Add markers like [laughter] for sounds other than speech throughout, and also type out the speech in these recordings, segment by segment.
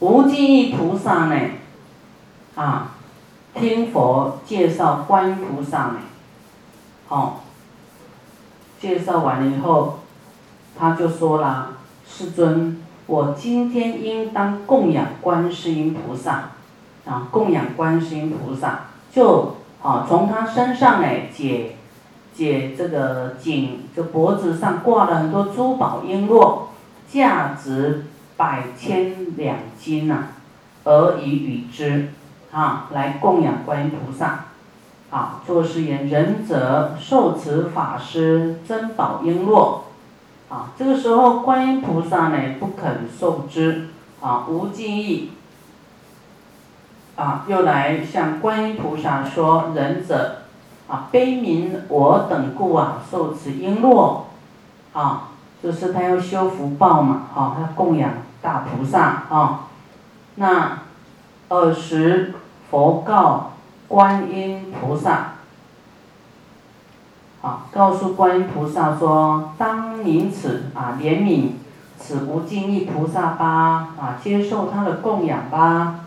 无尽意菩萨呢，啊，听佛介绍观音菩萨呢，好，介绍完了以后，他就说了，世尊，我今天应当供养观世音菩萨，啊，供养观世音菩萨，就啊从他身上呢解。解这个颈，这脖子上挂了很多珠宝璎珞，价值百千两金呐，而以与之，啊，来供养观音菩萨，啊，作是言仁者受持法师珍宝璎珞，啊，这个时候观音菩萨呢不肯受之，啊，无尽意，啊，又来向观音菩萨说仁者。啊，悲悯我等故啊，受持璎珞，啊，就是他要修福报嘛，啊，他供养大菩萨啊。那尔时佛告观音菩萨，啊，告诉观音菩萨说：当您此啊，怜悯此无尽意菩萨吧，啊，接受他的供养吧。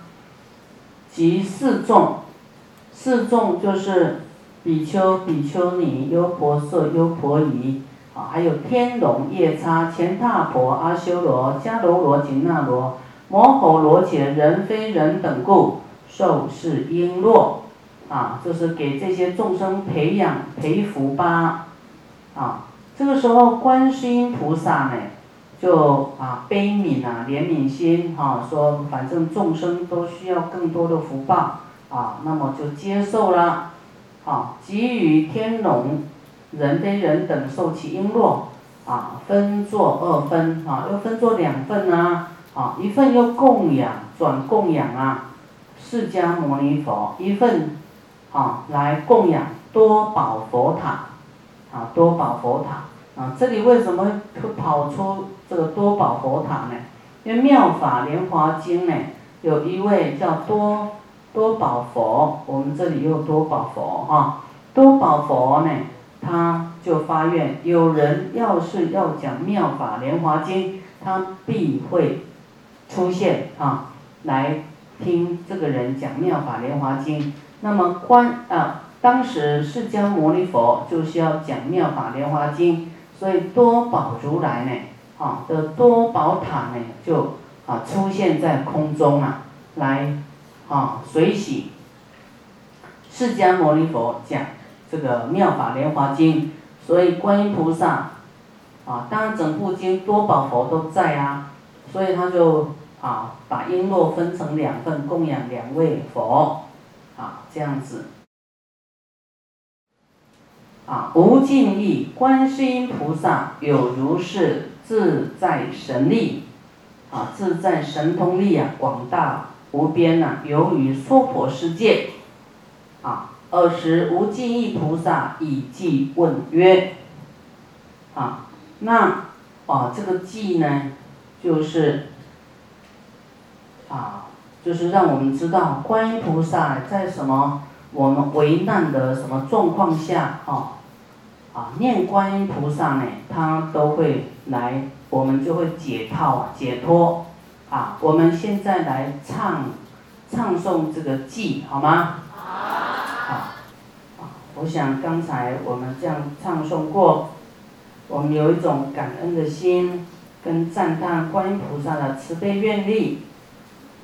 即四众，四众就是。比丘、比丘尼、优婆塞、优婆夷，还有天龙夜叉、乾闼婆、阿修罗、迦楼罗、紧那罗、摩吼罗伽、人非人等故，受是璎珞，啊，就是给这些众生培养培福吧，啊，这个时候观世音菩萨呢，就啊悲悯啊怜悯心哈，说反正众生都需要更多的福报，啊，那么就接受了。啊，给予天龙、人非人等受其璎珞，啊，分作二分，啊，又分作两份啊，啊，一份又供养转供养啊，释迦牟尼佛，一份，啊，来供养多宝佛塔，啊，多宝佛塔，啊，这里为什么跑出这个多宝佛塔呢？因为《妙法莲华经》呢，有一位叫多。多宝佛，我们这里又多宝佛哈，多宝佛呢，他就发愿，有人要是要讲妙法莲华经，他必会出现啊，来听这个人讲妙法莲华经。那么观啊，当时释迦牟尼佛就是要讲妙法莲华经，所以多宝如来呢，啊的多宝塔呢，就啊出现在空中啊，来。啊，随喜释迦牟尼佛讲这个妙法莲华经，所以观音菩萨啊，当然整部经多宝佛都在啊，所以他就啊把璎珞分成两份供养两位佛，啊这样子，啊无尽意观世音菩萨有如是自在神力，啊自在神通力啊广大。无边呐，由于娑婆世界，啊，尔时无尽意菩萨以偈问曰：啊，那啊这个偈呢，就是啊，就是让我们知道观音菩萨在什么我们危难的什么状况下啊，啊念观音菩萨呢，他都会来，我们就会解套，解脱。啊，我们现在来唱，唱诵这个偈，好吗？我想刚才我们这样唱诵过，我们有一种感恩的心，跟赞叹观音菩萨的慈悲愿力，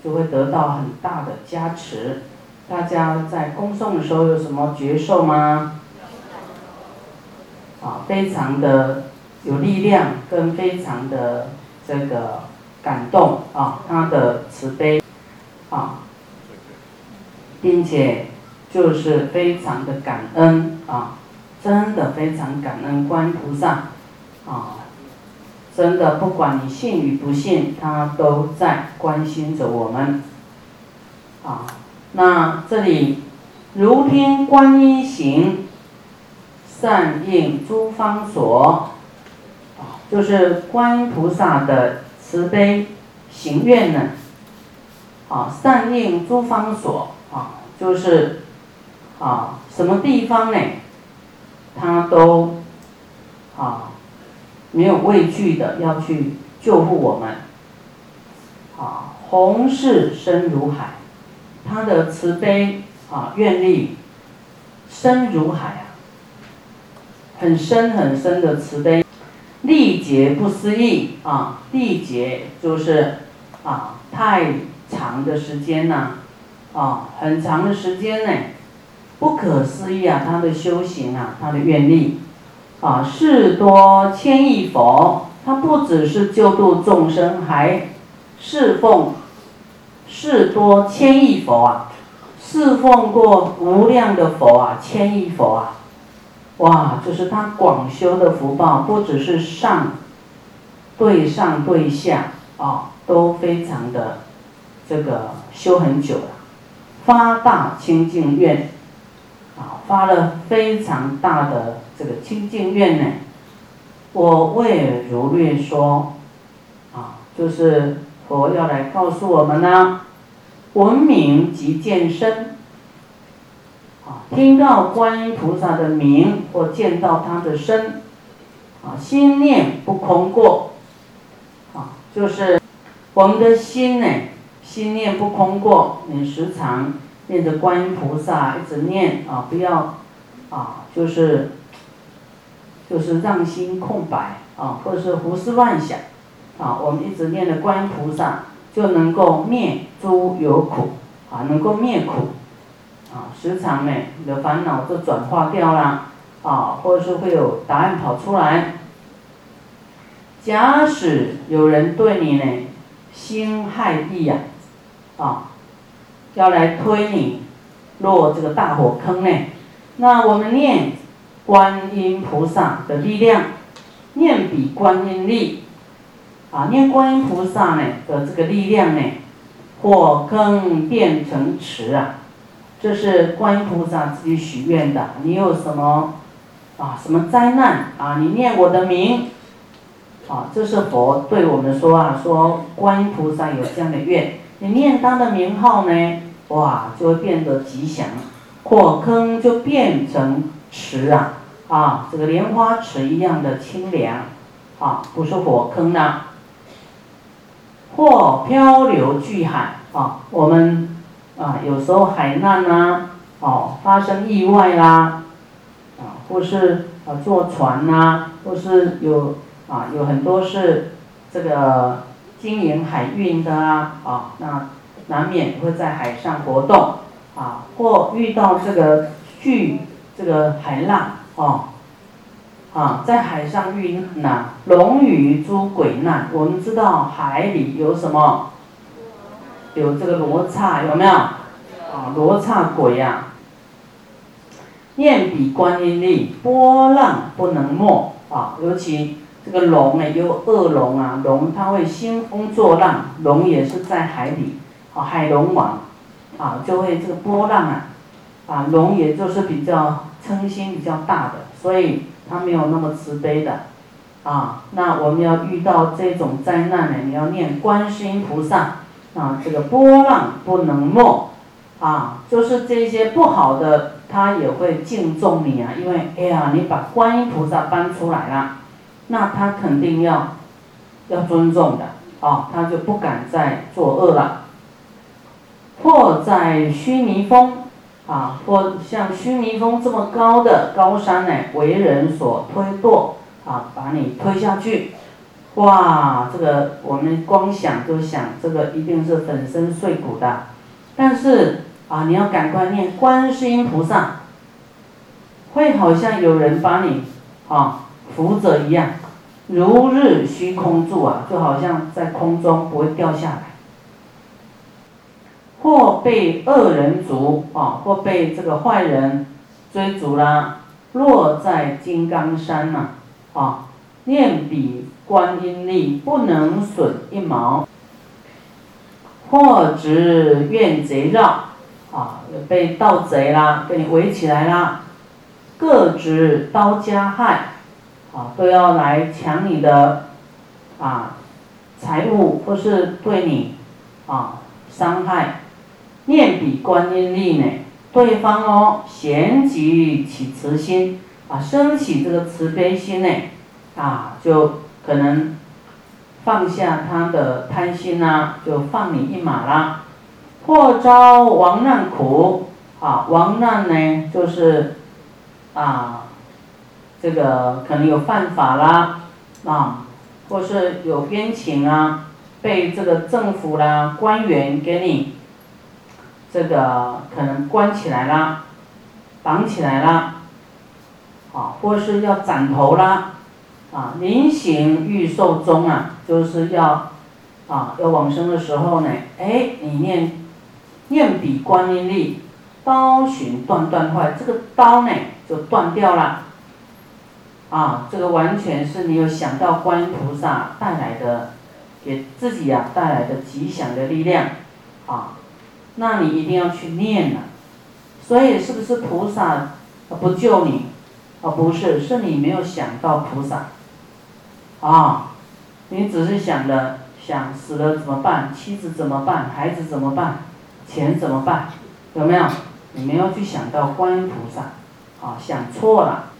就会得到很大的加持。大家在恭诵的时候有什么觉受吗？啊，非常的有力量，跟非常的这个。感动啊，他的慈悲啊，并且就是非常的感恩啊，真的非常感恩观菩萨啊，真的不管你信与不信，他都在关心着我们啊。那这里如听观音行，善应诸方所啊，就是观音菩萨的。慈悲行愿呢，啊，善应诸方所啊，就是啊，什么地方呢，他都啊没有畏惧的要去救护我们，啊，宏誓深如海，他的慈悲啊愿力深如海啊，很深很深的慈悲，历劫不思议啊，历劫就是啊太长的时间呐，啊很长的时间呢，不可思议啊，他的修行啊，他的愿力。啊，事多千亿佛，他不只是救度众生，还侍奉事多千亿佛啊，侍奉过无量的佛啊，千亿佛啊，哇，就是他广修的福报，不只是上对上对下啊，都非常的这个修很久了，发大清净愿，发了非常大的这个清净愿呢。我为如略说啊，就是佛要来告诉我们呢，闻名即见身啊，听到观音菩萨的名或见到他的身啊，心念不空过啊，就是我们的心呢，心念不空过，你时常念着观音菩萨，一直念啊，不要啊，就是。就是让心空白啊，或者是胡思乱想啊。我们一直念的观音菩萨，就能够灭诸有苦啊，能够灭苦啊。时常呢，你的烦恼就转化掉了啊，或者是会有答案跑出来。假使有人对你呢，心害意呀，啊，要来推你落这个大火坑呢，那我们念。观音菩萨的力量，念比观音力，啊，念观音菩萨呢的这个力量呢，火坑变成池啊，这是观音菩萨自己许愿的。你有什么啊？什么灾难啊？你念我的名，啊，这是佛对我们说啊，说观音菩萨有这样的愿，你念他的名号呢，哇，就会变得吉祥，火坑就变成。池啊，啊，这个莲花池一样的清凉，啊，不是火坑呐。或漂流巨海，啊，我们啊有时候海难呐，哦，发生意外啦，啊，或是啊坐船呐，或是有啊有很多是这个经营海运的啊，啊，那难免会在海上活动，啊，或遇到这个巨。这个海浪哦，啊，在海上遇难，龙鱼诸鬼难。我们知道海里有什么？有这个罗刹，有没有？啊，罗刹鬼呀。念比观音力，波浪不能没啊。尤其这个龙呢，有恶龙啊，龙它会兴风作浪，龙也是在海里，啊，海龙王，啊，就会这个波浪啊。啊，龙也就是比较嗔心比较大的，所以他没有那么慈悲的，啊，那我们要遇到这种灾难呢，你要念观世音菩萨，啊，这个波浪不能没，啊，就是这些不好的，他也会敬重你啊，因为哎呀，你把观音菩萨搬出来了，那他肯定要要尊重的，啊，他就不敢再作恶了，或在须弥峰。啊，或像须弥峰这么高的高山呢，为人所推堕，啊，把你推下去，哇，这个我们光想就想，这个一定是粉身碎骨的。但是啊，你要赶快念观世音菩萨，会好像有人把你啊扶着一样，如日虚空住啊，就好像在空中不会掉下来。或被恶人逐啊，或被这个坏人追逐啦，落在金刚山呐啊，念彼观音力不能损一毛。或执怨贼绕啊，被盗贼啦，给你围起来啦，各执刀加害啊，都要来抢你的啊财物，或是对你啊伤害。念彼观音力呢？对方哦，贤即起慈心啊，升起这个慈悲心呢，啊，就可能放下他的贪心呐，就放你一马啦。或遭亡难苦，啊，亡难呢就是啊，这个可能有犯法啦，啊，或是有冤情啊，被这个政府啦官员给你这个可能关起来啦，绑起来啦，啊，或是要斩头啦，啊，临行欲寿终啊，就是要啊要往生的时候呢，哎，你念。念彼观音力，刀寻断断坏，这个刀呢就断掉了。啊，这个完全是你有想到观音菩萨带来的，给自己呀带来的吉祥的力量，啊，那你一定要去念了。所以是不是菩萨不救你？啊，不是，是你没有想到菩萨。啊，你只是想着想死了怎么办？妻子怎么办？孩子怎么办？钱怎么办？有没有？你没有去想到观音菩萨，啊，想错了。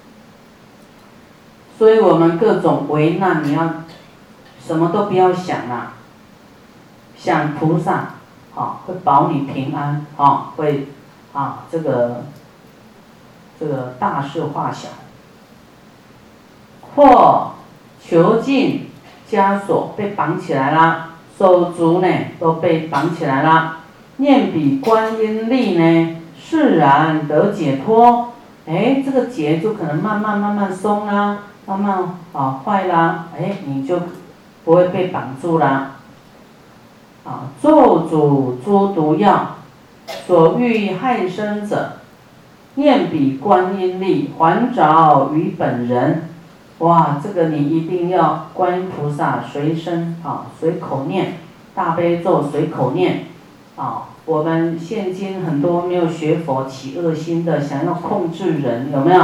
所以我们各种危难，你要什么都不要想啊，想菩萨，啊，会保你平安，啊，会，啊，这个，这个大事化小。或囚禁枷锁被绑起来啦，手足呢都被绑起来啦。念彼观音力呢，释然得解脱。哎，这个结就可能慢慢慢慢松啦，慢慢啊坏啦。哎，你就不会被绑住啦。啊，咒诅诸毒药，所欲害生者，念彼观音力，还着于本人。哇，这个你一定要观音菩萨随身啊，随口念大悲咒，随口念。啊，我们现今很多没有学佛起恶心的，想要控制人，有没有？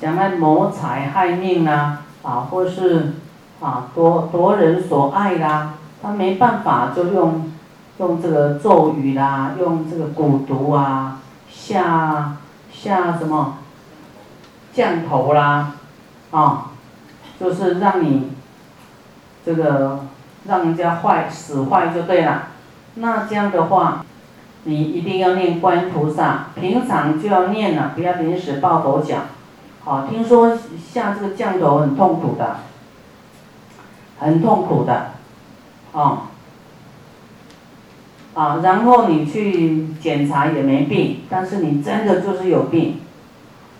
想要谋财害命啦，啊，或是啊夺夺人所爱啦，他没办法就用用这个咒语啦，用这个蛊毒啊，下下什么降头啦，啊，就是让你这个让人家坏死坏就对了。那这样的话，你一定要念观音菩萨，平常就要念了，不要临时抱佛脚。好，听说下这个降头很痛苦的，很痛苦的，哦，啊，然后你去检查也没病，但是你真的就是有病，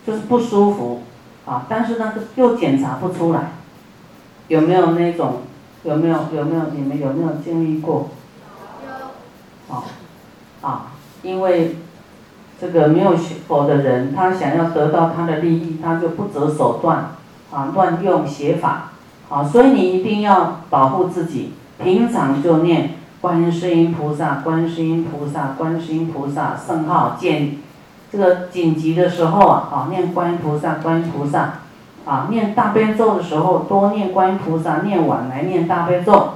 就是不舒服，啊，但是那个又检查不出来，有没有那种？有没有？有没有？你们有没有经历过？啊，啊，因为这个没有学佛的人，他想要得到他的利益，他就不择手段，啊，乱用邪法，啊，所以你一定要保护自己，平常就念观世音菩萨、观世音菩萨、观世音菩萨圣号，紧这个紧急的时候啊，啊，念观音菩萨、观音菩萨，啊，念大悲咒的时候多念观音菩萨，念完来念大悲咒，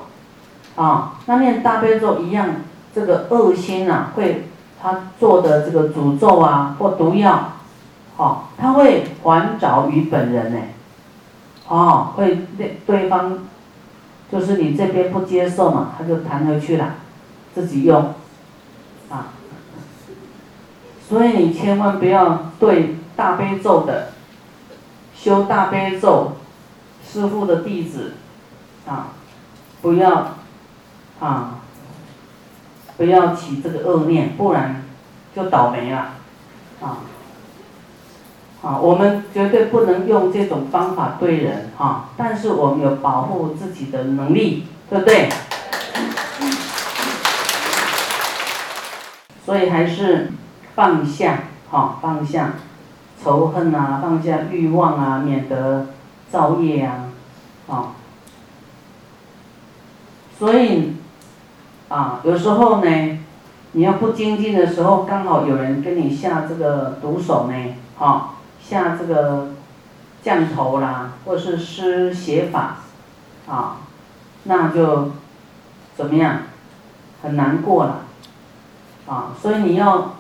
啊，那念大悲咒一样。这个恶心呐，会他做的这个诅咒啊或毒药，哦，他会还着于本人呢，哦，会对对方，就是你这边不接受嘛，他就弹回去了，自己用，啊，所以你千万不要对大悲咒的，修大悲咒，师傅的弟子，啊，不要，啊。不要起这个恶念，不然就倒霉了，啊，啊，我们绝对不能用这种方法对人，哈，但是我们有保护自己的能力，对不对？所以还是放下，哈，放下仇恨啊，放下欲望啊，免得造业啊，啊，所以。啊，有时候呢，你要不精进的时候，刚好有人跟你下这个毒手呢，哈，下这个降头啦，或是施邪法，啊，那就怎么样，很难过了，啊，所以你要，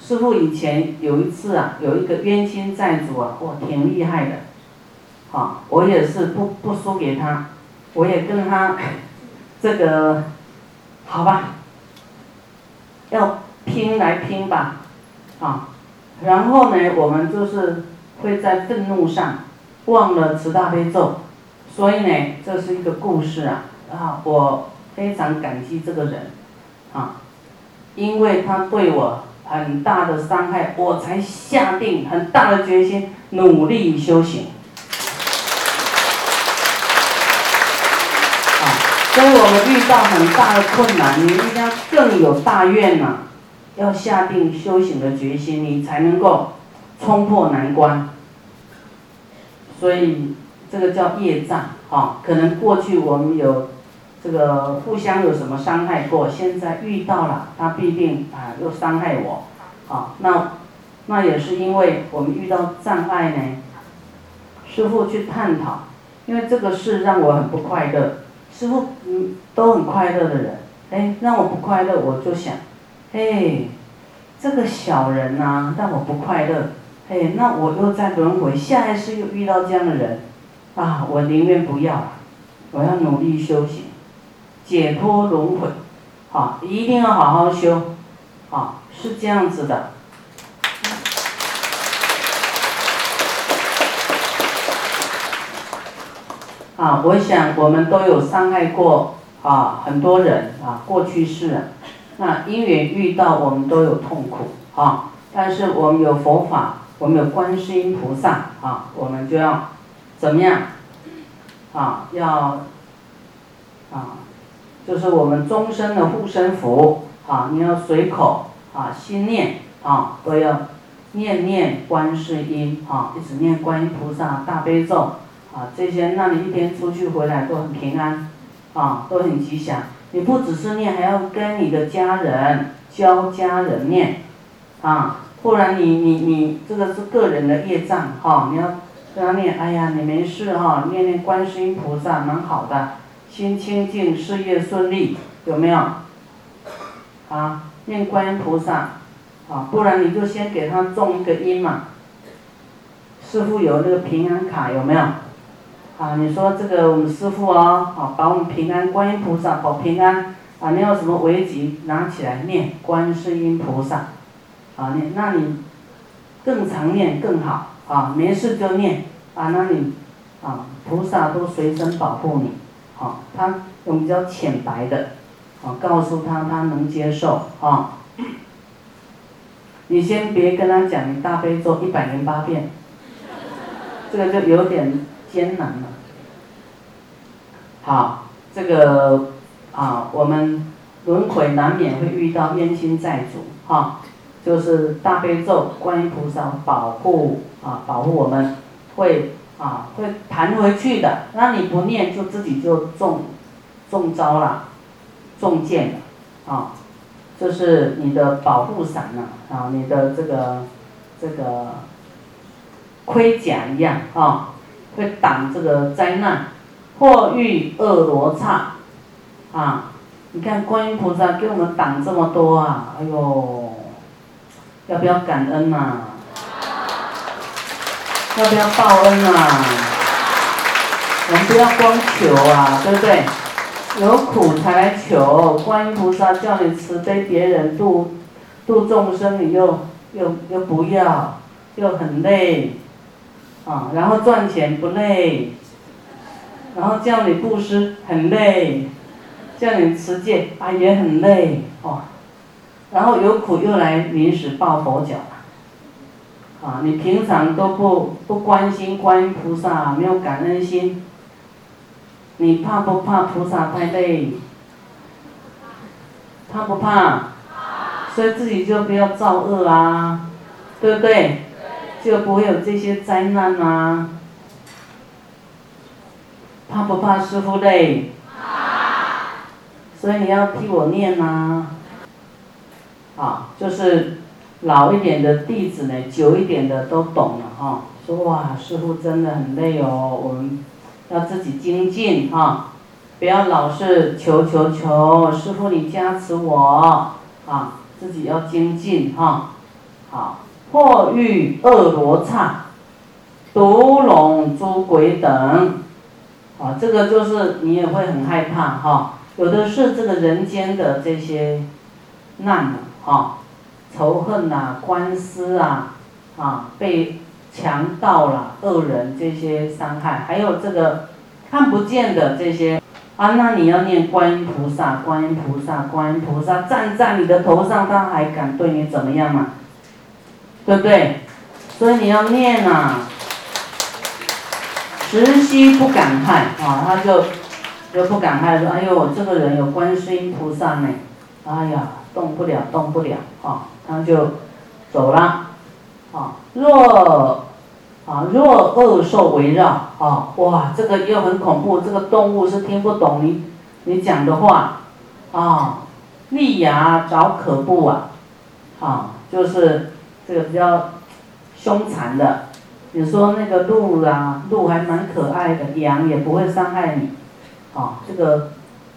师傅以前有一次啊，有一个冤亲债主啊，哇，挺厉害的，啊，我也是不不输给他，我也跟他 [laughs] 这个好吧，要拼来拼吧，啊，然后呢，我们就是会在愤怒上忘了持大悲咒，所以呢，这是一个故事啊，啊，我非常感激这个人，啊，因为他对我。很大的伤害，我才下定很大的决心，努力修行。啊，所以我们遇到很大的困难，你一定要更有大愿呐，要下定修行的决心，你才能够冲破难关。所以这个叫业障，啊，可能过去我们有。这个互相有什么伤害过？现在遇到了，他必定啊又伤害我，啊，那那也是因为我们遇到障碍呢。师傅去探讨，因为这个事让我很不快乐。师傅嗯都很快乐的人，哎让我不快乐，我就想，哎这个小人呐让我不快乐，哎那我又在轮回，下一次又遇到这样的人，啊我宁愿不要，我要努力修行。解脱轮回，啊，一定要好好修，啊，是这样子的。啊，我想我们都有伤害过啊很多人啊，过去世，那因缘遇到我们都有痛苦啊，但是我们有佛法，我们有观世音菩萨啊，我们就要怎么样？啊，要啊。就是我们终身的护身符啊！你要随口啊，心念啊，都要念念观世音啊，一直念观音菩萨大悲咒啊，这些让你一天出去回来都很平安啊，都很吉祥。你不只是念，还要跟你的家人教家人念啊，不然你你你这个是个人的业障哈，你要跟他念，哎呀，你没事哈，念念观世音菩萨蛮好的。心清净，事业顺利，有没有？啊，念观音菩萨，啊，不然你就先给他种一个因嘛。师傅有那个平安卡，有没有？啊，你说这个我们师傅哦，啊，保我们平安，观音菩萨保平安，啊，你有什么危急拿起来念观世音菩萨，啊，你那你更常念更好，啊，没事就念，啊，那你啊，菩萨都随身保护你。啊，他用比较浅白的，啊，告诉他他能接受啊。你先别跟他讲你大悲咒一百零八遍，这个就有点艰难了。好，这个啊，我们轮回难免会遇到冤亲债主，哈，就是大悲咒观音菩萨保护啊，保护我们会。啊，会弹回去的。那你不念，就自己就中，中招了，中箭了，啊，就是你的保护伞呐，啊，你的这个这个盔甲一样啊，会挡这个灾难，或遇恶罗刹，啊，你看观音菩萨给我们挡这么多啊，哎呦，要不要感恩呐？要不要报恩啊？我们不要光求啊，对不对？有苦才来求，观音菩萨叫你慈悲别人度度众生，你又又又不要，又很累，啊，然后赚钱不累，然后叫你布施很累，叫你持戒啊也很累，哦，然后有苦又来临时抱佛脚。啊，你平常都不不关心观音菩萨，没有感恩心，你怕不怕菩萨太累？怕不怕？所以自己就不要造恶啊，对不对？就不会有这些灾难啊。怕不怕师傅累？所以你要替我念呐。啊，就是。老一点的弟子呢，久一点的都懂了哈。说哇，师傅真的很累哦，我们要自己精进哈，不要老是求求求，师傅你加持我啊，自己要精进哈。好，破狱恶罗刹，毒龙诸鬼等，啊，这个就是你也会很害怕哈。有的是这个人间的这些难哈，仇恨呐、官司啊，啊，被强盗啦、恶人这些伤害，还有这个看不见的这些啊，那你要念观音菩萨、观音菩萨、观音菩萨站在你的头上，他还敢对你怎么样嘛？对不对？所以你要念呐，慈心不敢害啊，他就就不敢害说，哎呦，这个人有观世音菩萨呢，哎呀，动不了，动不了啊，他就走了啊。若啊若恶兽围绕啊，哇，这个又很恐怖，这个动物是听不懂你你讲的话啊，利牙找可怖啊，啊，就是这个比较。凶残的，你说那个鹿啦，鹿还蛮可爱的，羊也不会伤害你，啊，这个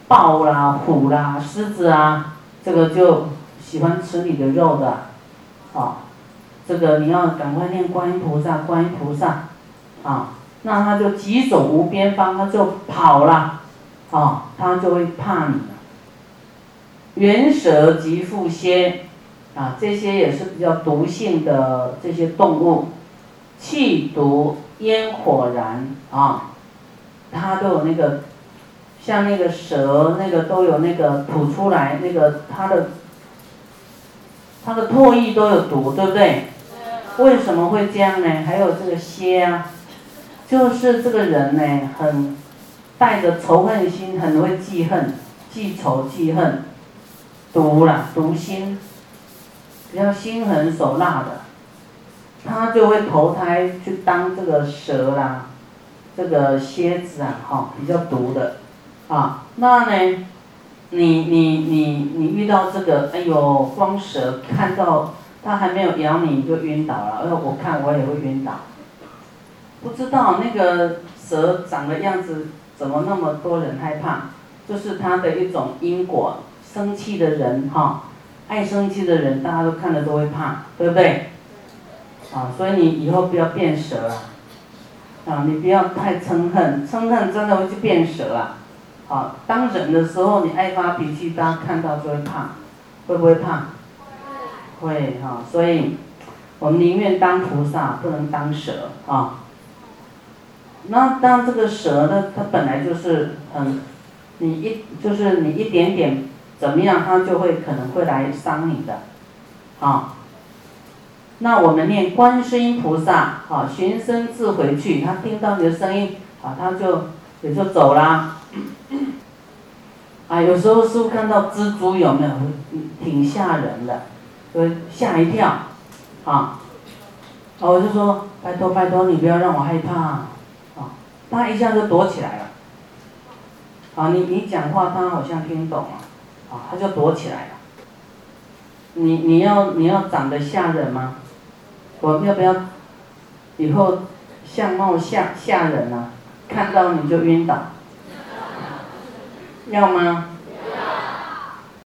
豹啦、虎啦、狮子啊，这个就喜欢吃你的肉的，啊，这个你要赶快念观音菩萨，观音菩萨，啊，那他就急走无边方，他就跑了，啊，他就会怕你了。猿蛇及蝮蝎。啊，这些也是比较毒性的这些动物，气毒烟火燃啊，它都有那个，像那个蛇那个都有那个吐出来那个它的，它的唾液都有毒，对不对？为什么会这样呢？还有这个蝎啊，就是这个人呢，很带着仇恨心，很会记恨、记仇、记恨，毒了，毒心。比较心狠手辣的，他就会投胎去当这个蛇啦，这个蝎子啊，哈，比较毒的，啊，那呢，你你你你遇到这个，哎呦，光蛇看到它还没有咬你，你就晕倒了，呃，我看我也会晕倒，不知道那个蛇长的样子怎么那么多人害怕，就是它的一种因果，生气的人哈。爱生气的人，大家都看了都会怕，对不对？啊，所以你以后不要变蛇啊！啊，你不要太嗔恨，嗔恨真的会去变蛇啊！啊，当人的时候你爱发脾气，大家看到就会怕，会不会怕？会哈，所以我们宁愿当菩萨，不能当蛇啊。那当这个蛇呢，它本来就是很，你一就是你一点点。怎么样，它就会可能会来伤你的，啊。那我们念观世音菩萨，啊，寻声自回去，他听到你的声音，啊，他就也就走啦。[coughs] 啊，有时候师傅看到蜘蛛有没有，挺吓人的，吓一跳，啊。我就说，拜托拜托你不要让我害怕，啊，他一下就躲起来了。啊，你你讲话他好像听懂了。啊，他就躲起来了。你你要你要长得吓人吗？我要不要以后相貌吓吓人啊？看到你就晕倒，要吗？